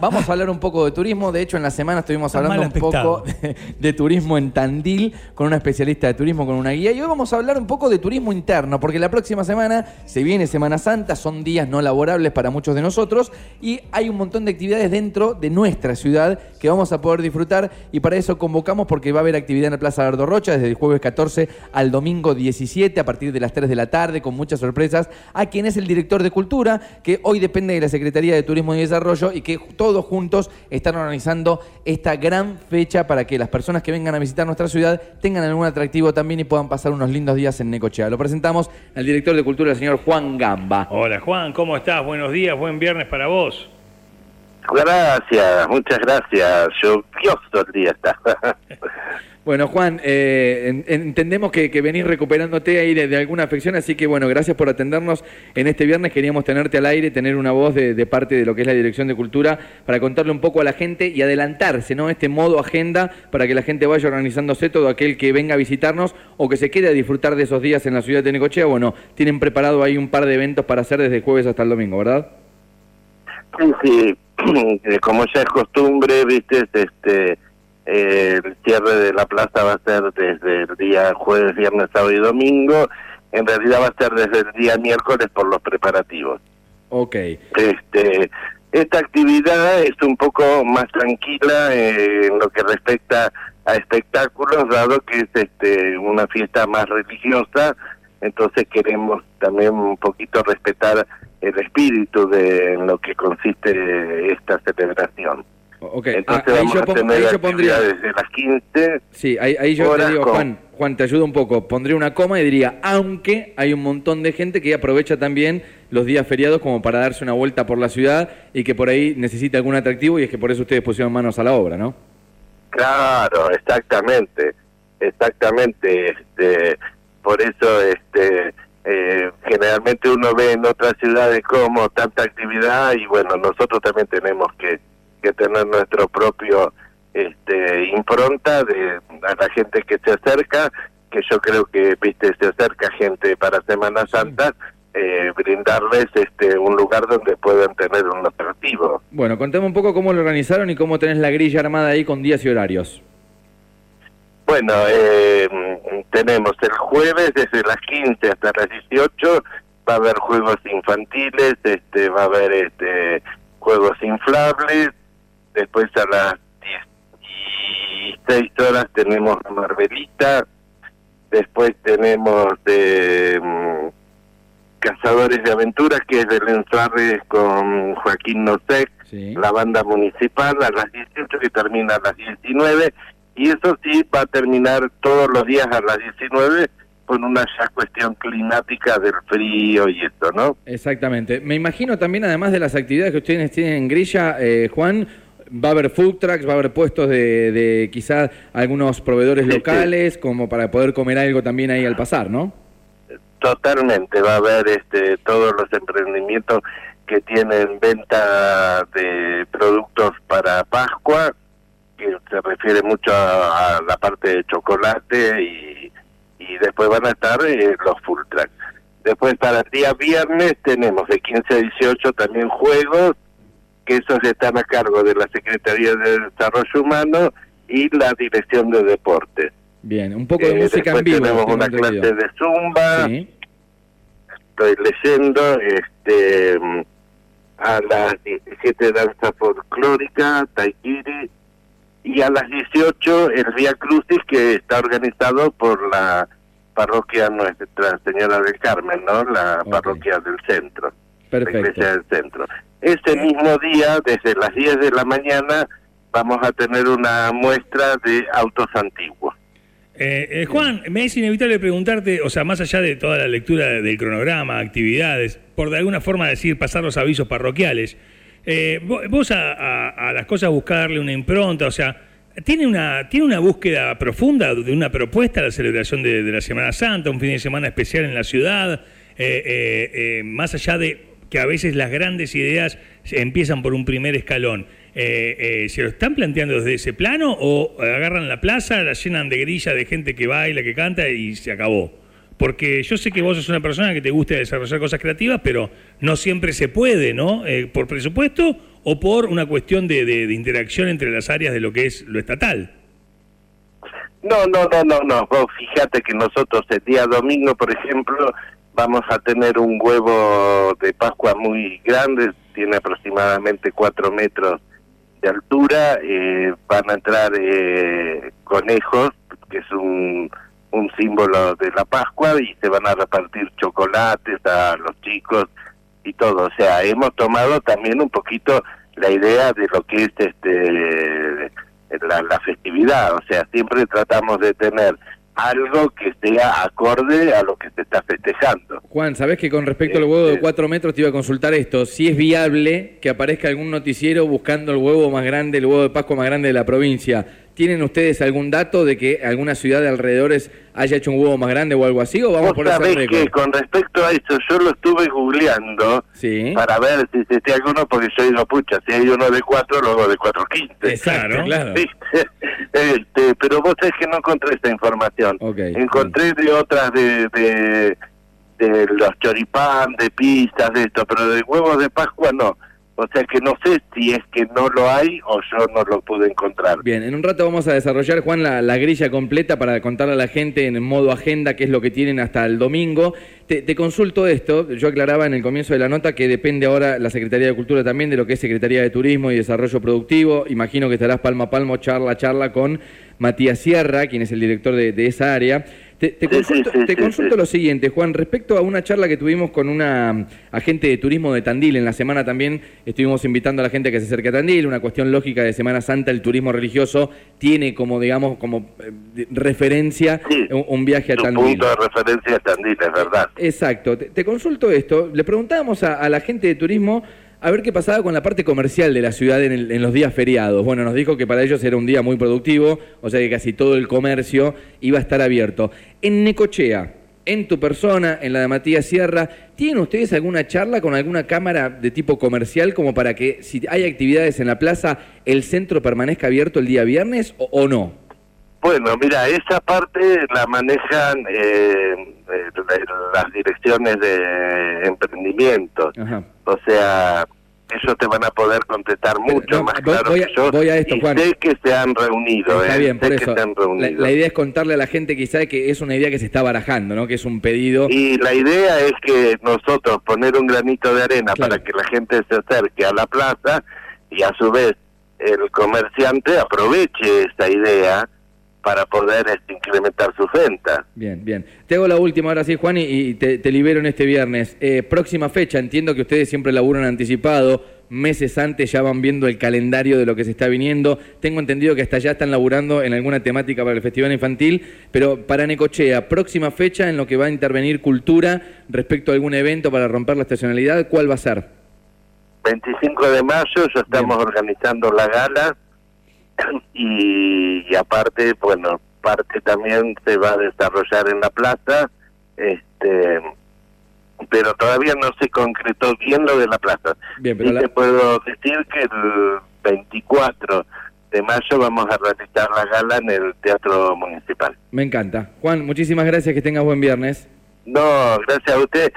Vamos a hablar un poco de turismo. De hecho, en la semana estuvimos Está hablando un poco de, de turismo en Tandil con una especialista de turismo, con una guía. Y hoy vamos a hablar un poco de turismo interno, porque la próxima semana se viene Semana Santa, son días no laborables para muchos de nosotros y hay un montón de actividades dentro de nuestra ciudad que vamos a poder disfrutar. Y para eso convocamos porque va a haber actividad en la Plaza Gardo Rocha desde el jueves 14 al domingo 17 a partir de las 3 de la tarde con muchas sorpresas a quien es el director de Cultura, que hoy depende de la Secretaría de Turismo y Desarrollo y que todos juntos están organizando esta gran fecha para que las personas que vengan a visitar nuestra ciudad tengan algún atractivo también y puedan pasar unos lindos días en Necochea. Lo presentamos al director de Cultura, el señor Juan Gamba. Hola Juan, ¿cómo estás? Buenos días, buen viernes para vos. Gracias, muchas gracias. Lluvioso el día está. Bueno, Juan, eh, en- entendemos que, que venís recuperándote ahí de, de alguna afección, así que bueno, gracias por atendernos en este viernes. Queríamos tenerte al aire, tener una voz de, parte de lo que es la Dirección de Cultura para contarle un poco a la gente y adelantarse, ¿no? Este modo agenda para que la gente vaya organizándose, todo aquel que venga a visitarnos o que se quede a disfrutar de esos días en la ciudad de Necochea. Bueno, tienen preparado ahí un par de eventos para hacer desde jueves hasta el domingo, ¿verdad? Sí, sí, eh, como ya es costumbre, viste, este, eh, el cierre de la plaza va a ser desde el día jueves, viernes, sábado y domingo. En realidad va a ser desde el día miércoles por los preparativos. Ok. Este, esta actividad es un poco más tranquila eh, en lo que respecta a espectáculos, dado que es este, una fiesta más religiosa, entonces queremos también un poquito respetar el espíritu de lo que consiste esta celebración. Ok. Entonces Ah, ahí vamos yo a tener ahí yo pondría... desde las 15 Sí, ahí, ahí yo te digo, con- Juan, Juan, te ayudo un poco. Pondría una coma y diría, aunque hay un montón de gente que aprovecha también los días feriados como para darse una vuelta por la ciudad y que por ahí necesita algún atractivo y es que por eso ustedes pusieron manos a la obra, ¿no? Claro, exactamente, exactamente. Este, por eso, este, eh, generalmente uno ve en otras ciudades como tanta actividad y bueno, nosotros también tenemos que, que tener nuestro propio este, impronta de a la gente que se acerca, que yo creo que viste se acerca gente para Semana Santa. eh, brindarles este un lugar donde puedan tener un atractivo. Bueno, contame un poco cómo lo organizaron y cómo tenés la grilla armada ahí con días y horarios. Bueno, eh, tenemos el jueves desde las 15 hasta las 18 va a haber juegos infantiles, este va a haber este juegos inflables, después a las 16 horas tenemos a Marvelita, después tenemos mm, Cazadores de Aventuras que es de Lenzuarres con Joaquín Nosek, Sí. la banda municipal a las 18 que termina a las 19 y eso sí va a terminar todos los días a las 19 con una ya cuestión climática del frío y esto, ¿no? Exactamente. Me imagino también, además de las actividades que ustedes tienen en grilla, eh, Juan, va a haber food trucks, va a haber puestos de, de quizás algunos proveedores Sí, sí. locales como para poder comer algo también ahí al pasar, ¿no? Totalmente, va a haber este todos los emprendimientos que tienen venta de productos para Pascua, que se refiere mucho a, a la parte de chocolate y, y después van a estar eh, los full track. Después para el día viernes tenemos de 15 a 18 también juegos, que esos están a cargo de la Secretaría de Desarrollo Humano y la Dirección de Deportes. Bien, un poco de Eh, música en vivo. tenemos tengo una clase de zumba, Sí. estoy leyendo, este, mm, a las 17 danza folclórica, taikiri, y a las 18 el Vía Crucis que está organizado por la parroquia Nuestra Señora del Carmen, ¿no? La parroquia del centro, la Perfecto. iglesia del centro. Ese mismo día, desde las 10 de la mañana, vamos a tener una muestra de autos antiguos. Eh, eh, Juan, me es inevitable preguntarte, o sea, más allá de toda la lectura del cronograma, actividades, por de alguna forma decir, pasar los avisos parroquiales, eh, vo- vos a, las cosas buscarle una impronta, o sea, ¿tiene una, ¿tiene una búsqueda profunda de una propuesta la celebración de, la Semana Santa, un fin de semana especial en la ciudad, eh, más allá de que a veces las grandes ideas empiezan por un primer escalón? Eh, eh, ¿Se lo están planteando desde ese plano o agarran la plaza, la llenan de grilla de gente que baila, que canta y se acabó? Porque yo sé que vos sos una persona que te gusta desarrollar cosas creativas, pero no siempre se puede, ¿no? Eh, ¿Por presupuesto o por una cuestión de, de interacción entre las áreas de lo que es lo estatal. No, no, no, no, no. Vos fíjate que nosotros el día domingo, por ejemplo, vamos a tener un huevo de Pascua muy grande, tiene aproximadamente cuatro metros de altura, eh, van a entrar eh, conejos, que es un, un símbolo de la Pascua, y se van a repartir chocolates a los chicos y todo. O sea, hemos tomado también un poquito la idea de lo que es este la, la festividad, o sea, siempre tratamos de tener algo que sea acorde a lo que se está festejando. Juan, sabes que con respecto al huevo de 4 este, metros te iba a consultar esto, si es viable que aparezca algún noticiero buscando el huevo más grande, el huevo de Pascua más grande de la provincia. ¿Tienen ustedes algún dato de que alguna ciudad de alrededores haya hecho un huevo más grande o algo así? ¿O vamos por ese que con respecto a eso, yo lo estuve googleando para ver si existía alguno, porque yo digo, pucha, si hay uno de 4, luego de 4.15. Exacto, claro. este, pero vos sabés que no encontré esta información. encontré de otras de, de, de los choripán, de pistas, de esto, pero de huevos de Pascua no. O sea que no sé si es que no lo hay o yo no lo pude encontrar. Bien, en un rato vamos a desarrollar, Juan, la, grilla completa para contarle a la gente en modo agenda qué es lo que tienen hasta el domingo. Te, consulto esto, yo aclaraba en el comienzo de la nota que depende ahora la Secretaría de Cultura también de lo que es Secretaría de Turismo y Desarrollo Productivo. Imagino que estarás palmo a palmo, charla a charla con Matías Sierra, quien es el director de esa área. Te, consulto, lo siguiente, Juan, respecto a una charla que tuvimos con una agente de turismo de Tandil, en la semana también estuvimos invitando a la gente que se acerque a Tandil, una cuestión lógica de Semana Santa, el turismo religioso tiene como, digamos, como eh, referencia un, viaje a Tandil. punto de referencia a Tandil, es verdad. Exacto. Te, consulto esto, le preguntábamos a, a la gente de turismo a ver qué pasaba con la parte comercial de la ciudad en, los días feriados. Bueno, nos dijo que para ellos era un día muy productivo, o sea que casi todo el comercio iba a estar abierto. En Necochea, en tu persona, en la de Matías Sierra, ¿tienen ustedes alguna charla con alguna cámara de tipo comercial como para que si hay actividades en la plaza, el centro permanezca abierto el día viernes o, no? Bueno, mira, esa parte la manejan eh, eh, las direcciones de emprendimiento. O sea, ellos te van a poder contestar mucho más claro que yo. Voy a esto, y sé que se han reunido. Está eh, bien, por eso. La, idea es contarle a la gente quizá que es una idea que se está barajando, ¿no? Que es un pedido. Y la idea es que nosotros poner un granito de arena para que la gente se acerque a la plaza y a su vez el comerciante aproveche esta idea para poder este, incrementar sus ventas. Bien, bien. Te hago la última ahora sí, Juan, y, te, libero en este viernes. Eh, próxima fecha, entiendo que ustedes siempre laburan anticipado, meses antes ya van viendo el calendario de lo que se está viniendo. Tengo entendido que hasta ya están laburando en alguna temática para el Festival Infantil, pero para Necochea, próxima fecha en lo que va a intervenir cultura respecto a algún evento para romper la estacionalidad, ¿cuál va a ser? 25 de mayo ya estamos organizando la gala y, aparte, bueno, parte también se va a desarrollar en la plaza, este pero todavía no se concretó bien lo de la plaza. Bien, pero te puedo decir que el 24 de mayo vamos a realizar la gala en el Teatro Municipal. Me encanta. Juan, muchísimas gracias, que tengas buen viernes. No, gracias a usted.